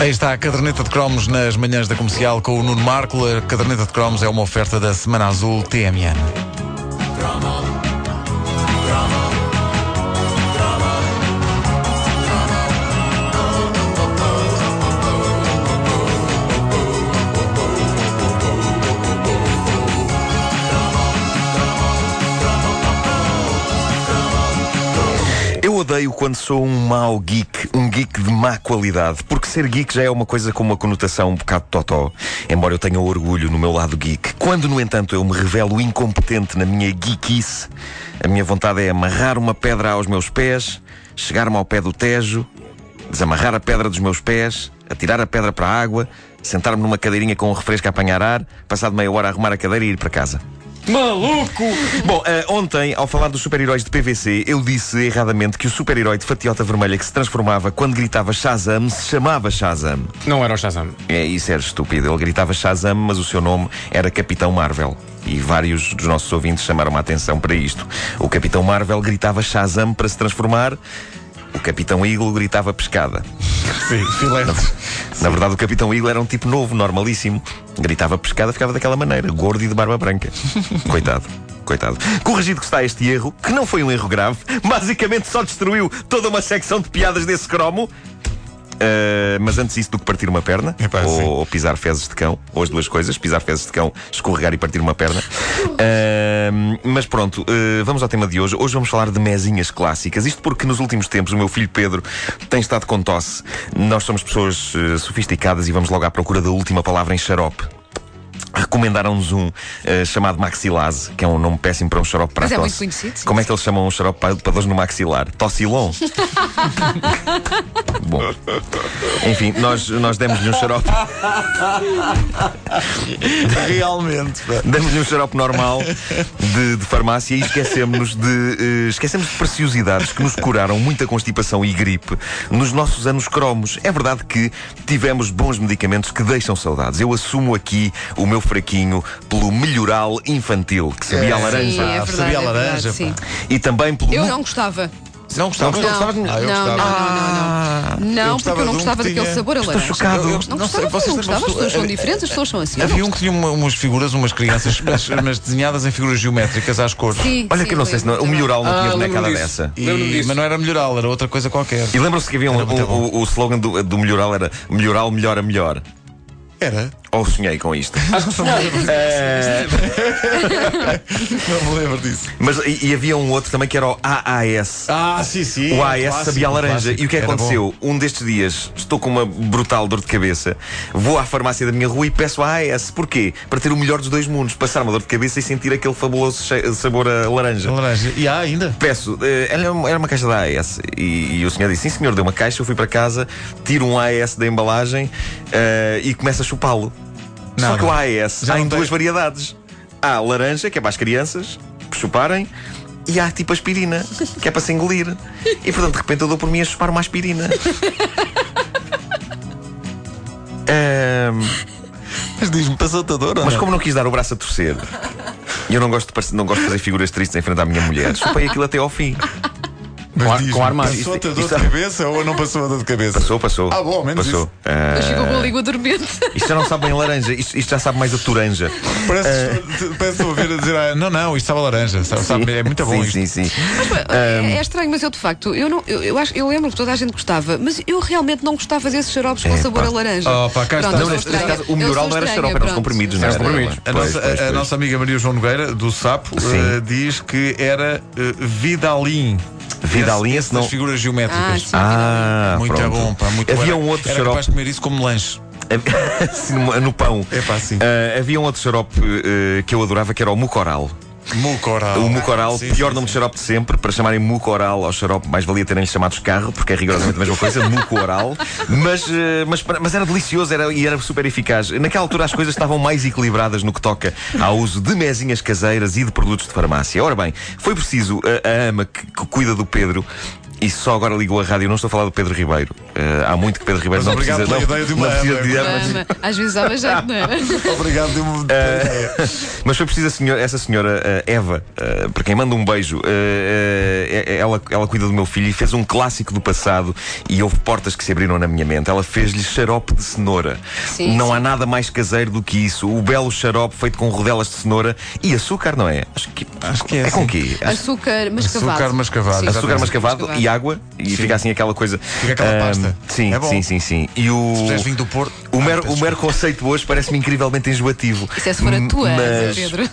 Aí está a caderneta de cromos nas manhãs da comercial com o Nuno Marco. A caderneta de cromos é uma oferta da Semana Azul TMN. Quando sou um mau geek, um geek de má qualidade, porque ser geek já é uma coisa com uma conotação um bocado totó, embora eu tenha orgulho no meu lado geek. Quando, no entanto, eu me revelo incompetente na minha geekice, a minha vontade é amarrar uma pedra aos meus pés, chegar-me ao pé do Tejo, desamarrar a pedra dos meus pés, atirar a pedra para a água, sentar-me numa cadeirinha com um refresco a apanhar ar, passado meia hora arrumar a cadeira e ir para casa. Maluco! Bom, eh, ontem, ao falar dos super-heróis de PVC, eu disse erradamente que o super-herói de fatiota vermelha que se transformava quando gritava Shazam se chamava Shazam. Não era o Shazam. É, isso era estúpido. Ele gritava Shazam, mas o seu nome era Capitão Marvel. E vários dos nossos ouvintes chamaram a atenção para isto. O Capitão Marvel gritava Shazam para se transformar. O Capitão Eagle gritava pescada. Sim, filete. Na verdade, o Capitão Eagle era um tipo novo, normalíssimo. Gritava pescada, ficava daquela maneira, gordo e de barba branca. Coitado. Coitado. Corrigido que está este erro, que não foi um erro grave, basicamente só destruiu toda uma secção de piadas desse cromo. Uh, mas antes isso do que partir uma perna Epá, ou, ou pisar fezes de cão, ou as duas coisas, pisar fezes de cão, escorregar e partir uma perna. Uh, mas pronto, uh, vamos ao tema de hoje. Hoje vamos falar de mesinhas clássicas. Isto porque nos últimos tempos o meu filho Pedro tem estado com tosse. Nós somos pessoas sofisticadas e vamos logo à procura da última palavra em xarope. Recomendaram-nos um uh, chamado Maxilase, que é um nome péssimo para um xarope para Mas a é tosse. muito conhecido, sim. Como é que eles chamam um xarope para, para dores no maxilar? Tossilon. Bom, enfim, nós, nós demos-lhe um xarope. Realmente. Demos-lhe um xarope normal de, de farmácia e esquecemos de eh, esquecemos de preciosidades que nos curaram muita constipação e gripe nos nossos anos cromos. É verdade que tivemos bons medicamentos que deixam saudades. Eu assumo aqui o meu pelo melhoral infantil, que sabia a É, laranja. Sim, é Ah, verdade, sabia a é verdade, laranja, sim. E também pelo. Eu não gostava. Não gostava? Não gostava? Não, Ah, eu não, gostava. não, não, não, não. Não, porque eu não um gostava que daquele tinha- sabor a Estou laranja. chocado. Eu- eu- Não não gostava, vocês não têm gostava, as pessoas são diferentes, as pessoas são assim. Eu Havia não- um que tinha uma- umas figuras, umas crianças, mas, mas desenhadas em figuras geométricas às cores. Sim, Olha sim, que eu não foi sei se não, o bom. melhoral não Ah, tinha lembro-me bonecada disso. dessa. E- Lembro-me disso. mas não era melhoral, era outra coisa qualquer. E lembram-se que havia um, Era muito o, bom. o, o slogan do, do melhoral era melhoral melhora melhor. Era? Ou sonhei com isto. Não me lembro disso. Mas e, e havia um outro também que era o AAS. Ah, sim, sim. O AS sabia a laranja. E o que é que Era aconteceu? Um destes dias estou com uma brutal dor de cabeça, vou à farmácia da minha rua e peço a AS. Porquê? Para ter o melhor dos dois mundos. Passar uma dor de cabeça e sentir aquele fabuloso sabor a laranja. bom. Laranja. E há ainda? Peço, eh, era uma- era uma caixa da AS e, e o senhor disse: Sim, senhor, deu uma caixa. Eu fui para casa, tiro um AS da embalagem eh, e começo a chupá-lo. Só que o AS Já há em duas variedades: há laranja, que é para as crianças chuparem, e há tipo aspirina, que é para se engolir. E portanto, de repente, eu dou por mim a chupar uma aspirina. Ahm, Mas diz-me, passou-te a dor mas não? como não quis dar o braço a torcer, e eu não gosto de, não gosto de fazer figuras tristes em frente à minha mulher, chupei aquilo até ao fim. Mas Com diz-me, com armário. Passou-te a Isto- dor de isto- cabeça ou não passou a dor de cabeça? Passou, passou. Ah, bom, menos passou. isso. Mas ficou com a língua dormente. isto já não sabe bem laranja, isto, isto já sabe mais a toranja. Parece parece que estou a a dizer, ah, não, não, isto estava laranja. Sabe, sabe, é muito bom sim, isto. sim, sim. É, é estranho, mas eu de facto, eu, não, eu, eu, acho, eu lembro que toda a gente gostava, mas eu realmente não gostava desses xaropes com É, sabor pá. a laranja. Oh, pá, cá Pronto, está. Não, neste, neste caso, o melhoral não era estranha, xarope, eram os comprimidos, não era? os comprimidos. A, Pois, nossa, pois, a- a nossa amiga Maria João Nogueira, do Sapo, eh, diz que era eh, Vidalin. Vidalin, Esse, esse esse das não- figuras geométricas. Ah. Ah, muito pronto. bom, pá, muito Havia bom. um outro Era xarope capaz de comer isso como lanche. assim, no, no pão. É pá, sim. Ah, havia um outro xarope eh, que eu adorava que era o mucoral. Mucoral. O mucoral, Sim, pior sim, nome de sim. xarope de sempre, para chamarem mucoral ao xarope, mais valia terem-lhe chamados carro, porque é rigorosamente a mesma coisa, mucoral. Mas, eh, mas, mas era delicioso era, e era super eficaz. Naquela altura as coisas estavam mais equilibradas no que toca ao uso de mesinhas caseiras e de produtos de farmácia. Ora bem, foi preciso a, a ama que, que cuida do Pedro e só agora ligou a rádio. Eu não estou a falar do Pedro Ribeiro. Eh, há muito que Pedro Ribeiro Mas não precisa. pela não, ideia de uma não precisa de ama. Ama. Às vezes dava jeito, não é? Obrigado, deu-me. Eh, Mas foi preciso a senhora- essa senhora eh, Eva, eh, para quem manda um beijo, ela, ela cuida do meu filho e fez um clássico do passado e houve portas que se abriram na minha mente. Ela fez-lhe xarope de cenoura. Sim, não sim. há nada mais caseiro do que isso. O belo xarope feito com rodelas de cenoura e açúcar, não é? Acho que, Acho que é com assim. quê? Acho- Açúcar mascavado. Açúcar mascavado, Sim. Açúcar mascavado Mascavado. e água e fica assim aquela coisa. Fica aquela pasta. Sim, É bom. sim, sim, sim. E o. Se vinho do Porto. O Ah, mero, peço o mero conceito hoje parece-me incrivelmente enjoativo. Isso é se for a tua, Mas Pedro.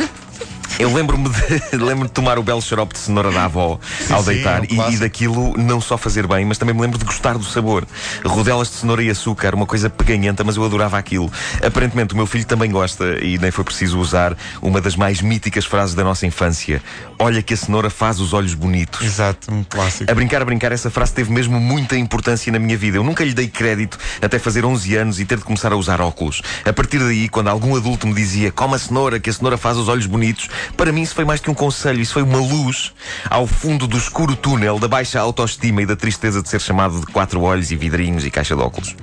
Eu lembro-me de, lembro de tomar o belo xarope de cenoura da avó ao sim, deitar é um e- e, daquilo não só fazer bem, mas também me lembro de gostar do sabor. Rodelas de cenoura e açúcar, uma coisa peganhenta, mas eu adorava aquilo. Aparentemente o meu filho também gosta e nem foi preciso usar uma das mais míticas frases da nossa infância. Olha que a cenoura faz os olhos bonitos. Exato, um clássico. A brincar, a brincar, essa frase teve mesmo muita importância na minha vida. Eu nunca lhe dei crédito até fazer 11 anos e ter de começar a usar óculos. A partir daí, quando algum adulto me dizia coma a cenoura, que a cenoura faz os olhos bonitos, para mim isso foi mais que um conselho, isso foi uma luz ao fundo do escuro túnel da baixa autoestima e da tristeza de ser chamado de quatro olhos e vidrinhos e caixa de óculos.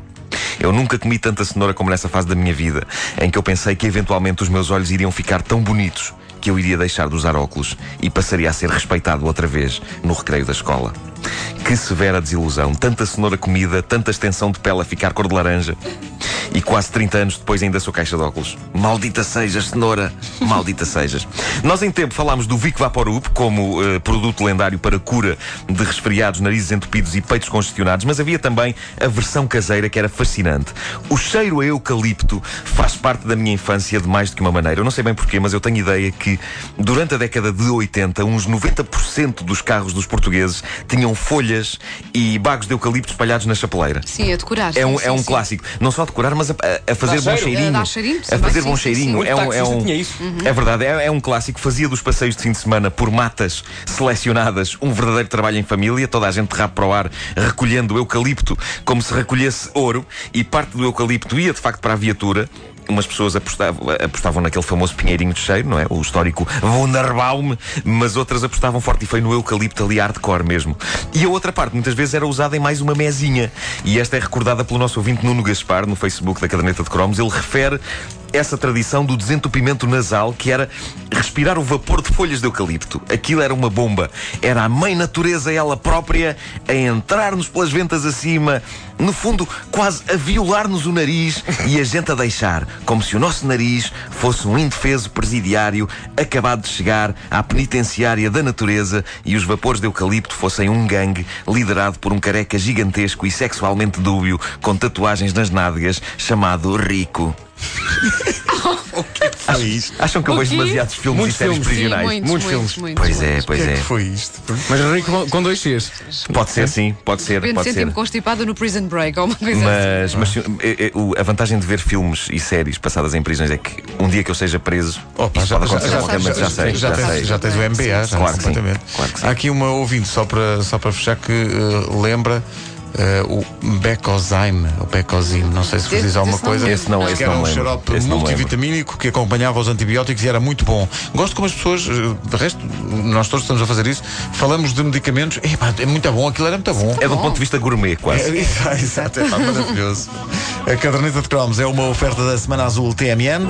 Eu nunca comi tanta cenoura como nessa fase da minha vida, em que eu pensei que eventualmente os meus olhos iriam ficar tão bonitos que eu iria deixar de usar óculos e passaria a ser respeitado outra vez no recreio da escola. Que severa desilusão. Tanta cenoura comida, tanta extensão de pele a ficar cor de laranja. E quase 30 anos depois ainda sou caixa de óculos. Maldita sejas, cenoura. Maldita sejas. Nós em tempo falámos do Vic Vaporub como eh, produto lendário para cura de resfriados, narizes entupidos e peitos congestionados, mas havia também a versão caseira que era fascinante. O cheiro a eucalipto faz parte da minha infância de mais do que uma maneira. Eu não sei bem porquê, mas eu tenho ideia que durante a década de 80, uns 90% dos carros dos portugueses tinham folhas e bagos de eucalipto espalhados na chapeleira. Sim, a decorar. É um, sim, é um sim, sim. clássico. Não só a decorar, mas a, a- a fazer Dá bom cheiro. cheirinho. A fazer sim, bom sim, cheirinho. sim. É, um, é, um, tinha isso. é verdade, é, é um clássico. Fazia dos passeios de fim de semana por matas selecionadas um verdadeiro trabalho em família. Toda a gente rabo para o ar recolhendo eucalipto como se recolhesse ouro. E parte do eucalipto ia de facto para a viatura. Umas pessoas apostavam, apostavam naquele famoso pinheirinho de cheiro, não é? O histórico Wunderbaum, mas outras apostavam forte e feio no eucalipto ali hardcore mesmo. E a outra parte, muitas vezes, era usada em mais uma mesinha. E esta é recordada pelo nosso ouvinte Nuno Gaspar, no Facebook da Caderneta de Cromos. Ele refere essa tradição do desentupimento nasal, que era respirar o vapor de folhas de eucalipto. Aquilo era uma bomba. Era a mãe natureza, ela própria, a entrar-nos pelas ventas acima, no fundo, quase a violar-nos o nariz e a gente a deixar, como se o nosso nariz fosse um indefeso presidiário acabado de chegar à penitenciária da natureza e os vapores de eucalipto fossem um gangue liderado por um careca gigantesco e sexualmente dúbio com tatuagens nas nádegas chamado Rico. Foi isto. Acham que eu O vejo quê? demasiados filmes Muitos e séries filmes. Sim, prisionais? muitos, Muitos muitos, filmes. muitos, Pois é. O pois que é é. que foi isto? Mas rico com- dois X. Pode ser sim, pode ser, De repente pode ser. senti-me constipada no Prison Break ou uma coisa Mas, mas o- a vantagem de ver filmes e séries passadas em prisões é que um dia que eu seja preso, Opa, isso já, pode já, acontecer já, a qualquer momento, já sei, já, já tens, sei. já tens o MBA, já Claro que sim, completamente. claro que sim. Há aqui uma ouvinte, só para, só para fechar, que eh, lembra eh, o Becozime, ou Becozime, não sei se vos Esse- diz alguma coisa. Esse não, esse que era um xarope multivitamínico que acompanhava os antibióticos e era muito bom. Gosto como as pessoas, eh, de resto, nós todos estamos a fazer isso, falamos de medicamentos, é muito bom, aquilo era muito bom. É de um ponto de vista gourmet, quase. É, exato, exato, é pá, maravilhoso. A caderneta de cromos é uma oferta da Semana Azul TMN.